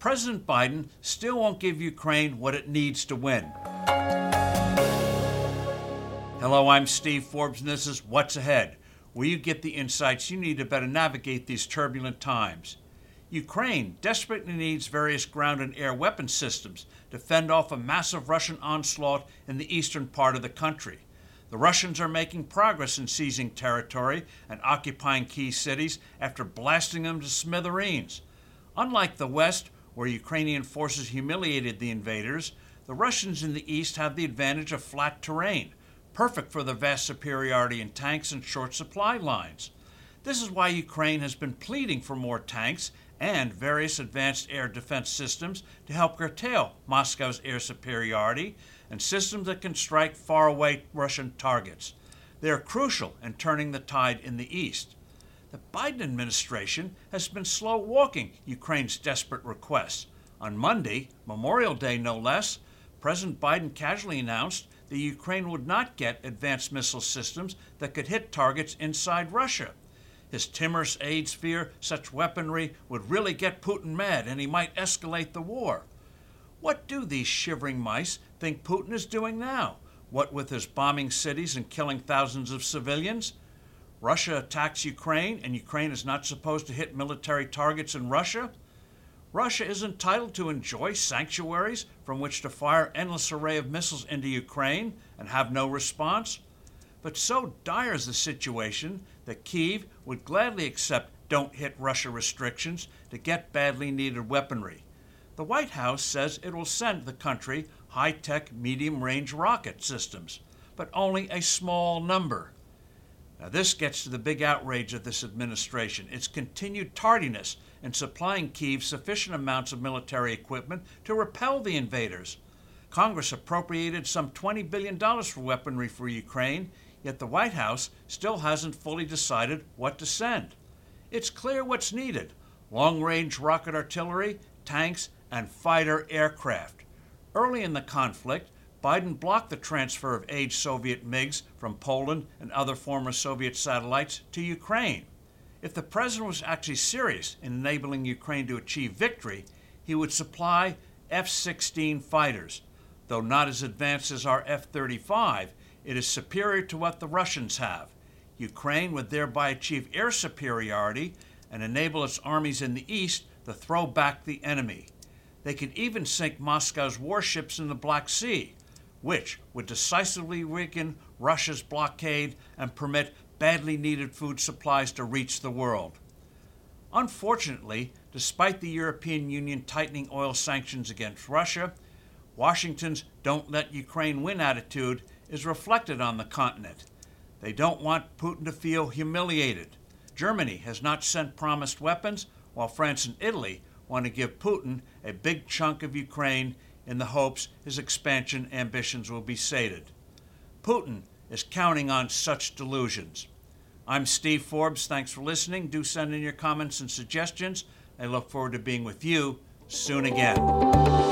President Biden still won't give Ukraine what it needs to win. Hello, I'm Steve Forbes, and this is What's Ahead, where you get the insights you need to better navigate these turbulent times. Ukraine desperately needs various ground and air weapon systems to fend off a massive Russian onslaught in the eastern part of the country. The Russians are making progress in seizing territory and occupying key cities after blasting them to smithereens. Unlike the West, where Ukrainian forces humiliated the invaders, the Russians in the east have the advantage of flat terrain, perfect for their vast superiority in tanks and short supply lines. This is why Ukraine has been pleading for more tanks and various advanced air defense systems to help curtail Moscow's air superiority and systems that can strike faraway Russian targets. They are crucial in turning the tide in the east. The Biden administration has been slow walking Ukraine's desperate requests. On Monday, Memorial Day no less, President Biden casually announced that Ukraine would not get advanced missile systems that could hit targets inside Russia. His timorous aides fear such weaponry would really get Putin mad and he might escalate the war. What do these shivering mice think Putin is doing now? What with his bombing cities and killing thousands of civilians? Russia attacks Ukraine, and Ukraine is not supposed to hit military targets in Russia? Russia is entitled to enjoy sanctuaries from which to fire endless array of missiles into Ukraine and have no response? But so dire is the situation that Kiev would gladly accept don't hit Russia restrictions to get badly needed weaponry. The White House says it will send the country high tech medium range rocket systems, but only a small number. Now, this gets to the big outrage of this administration its continued tardiness in supplying Kiev sufficient amounts of military equipment to repel the invaders. Congress appropriated some $20 billion for weaponry for Ukraine, yet the White House still hasn't fully decided what to send. It's clear what's needed long range rocket artillery, tanks, and fighter aircraft. Early in the conflict, Biden blocked the transfer of aged Soviet MiGs from Poland and other former Soviet satellites to Ukraine. If the president was actually serious in enabling Ukraine to achieve victory, he would supply F 16 fighters. Though not as advanced as our F 35, it is superior to what the Russians have. Ukraine would thereby achieve air superiority and enable its armies in the east to throw back the enemy. They could even sink Moscow's warships in the Black Sea, which would decisively weaken Russia's blockade and permit badly needed food supplies to reach the world. Unfortunately, despite the European Union tightening oil sanctions against Russia, Washington's don't let Ukraine win attitude is reflected on the continent. They don't want Putin to feel humiliated. Germany has not sent promised weapons, while France and Italy want to give Putin a big chunk of Ukraine in the hopes his expansion ambitions will be sated. Putin is counting on such delusions. I'm Steve Forbes. Thanks for listening. Do send in your comments and suggestions. I look forward to being with you soon again.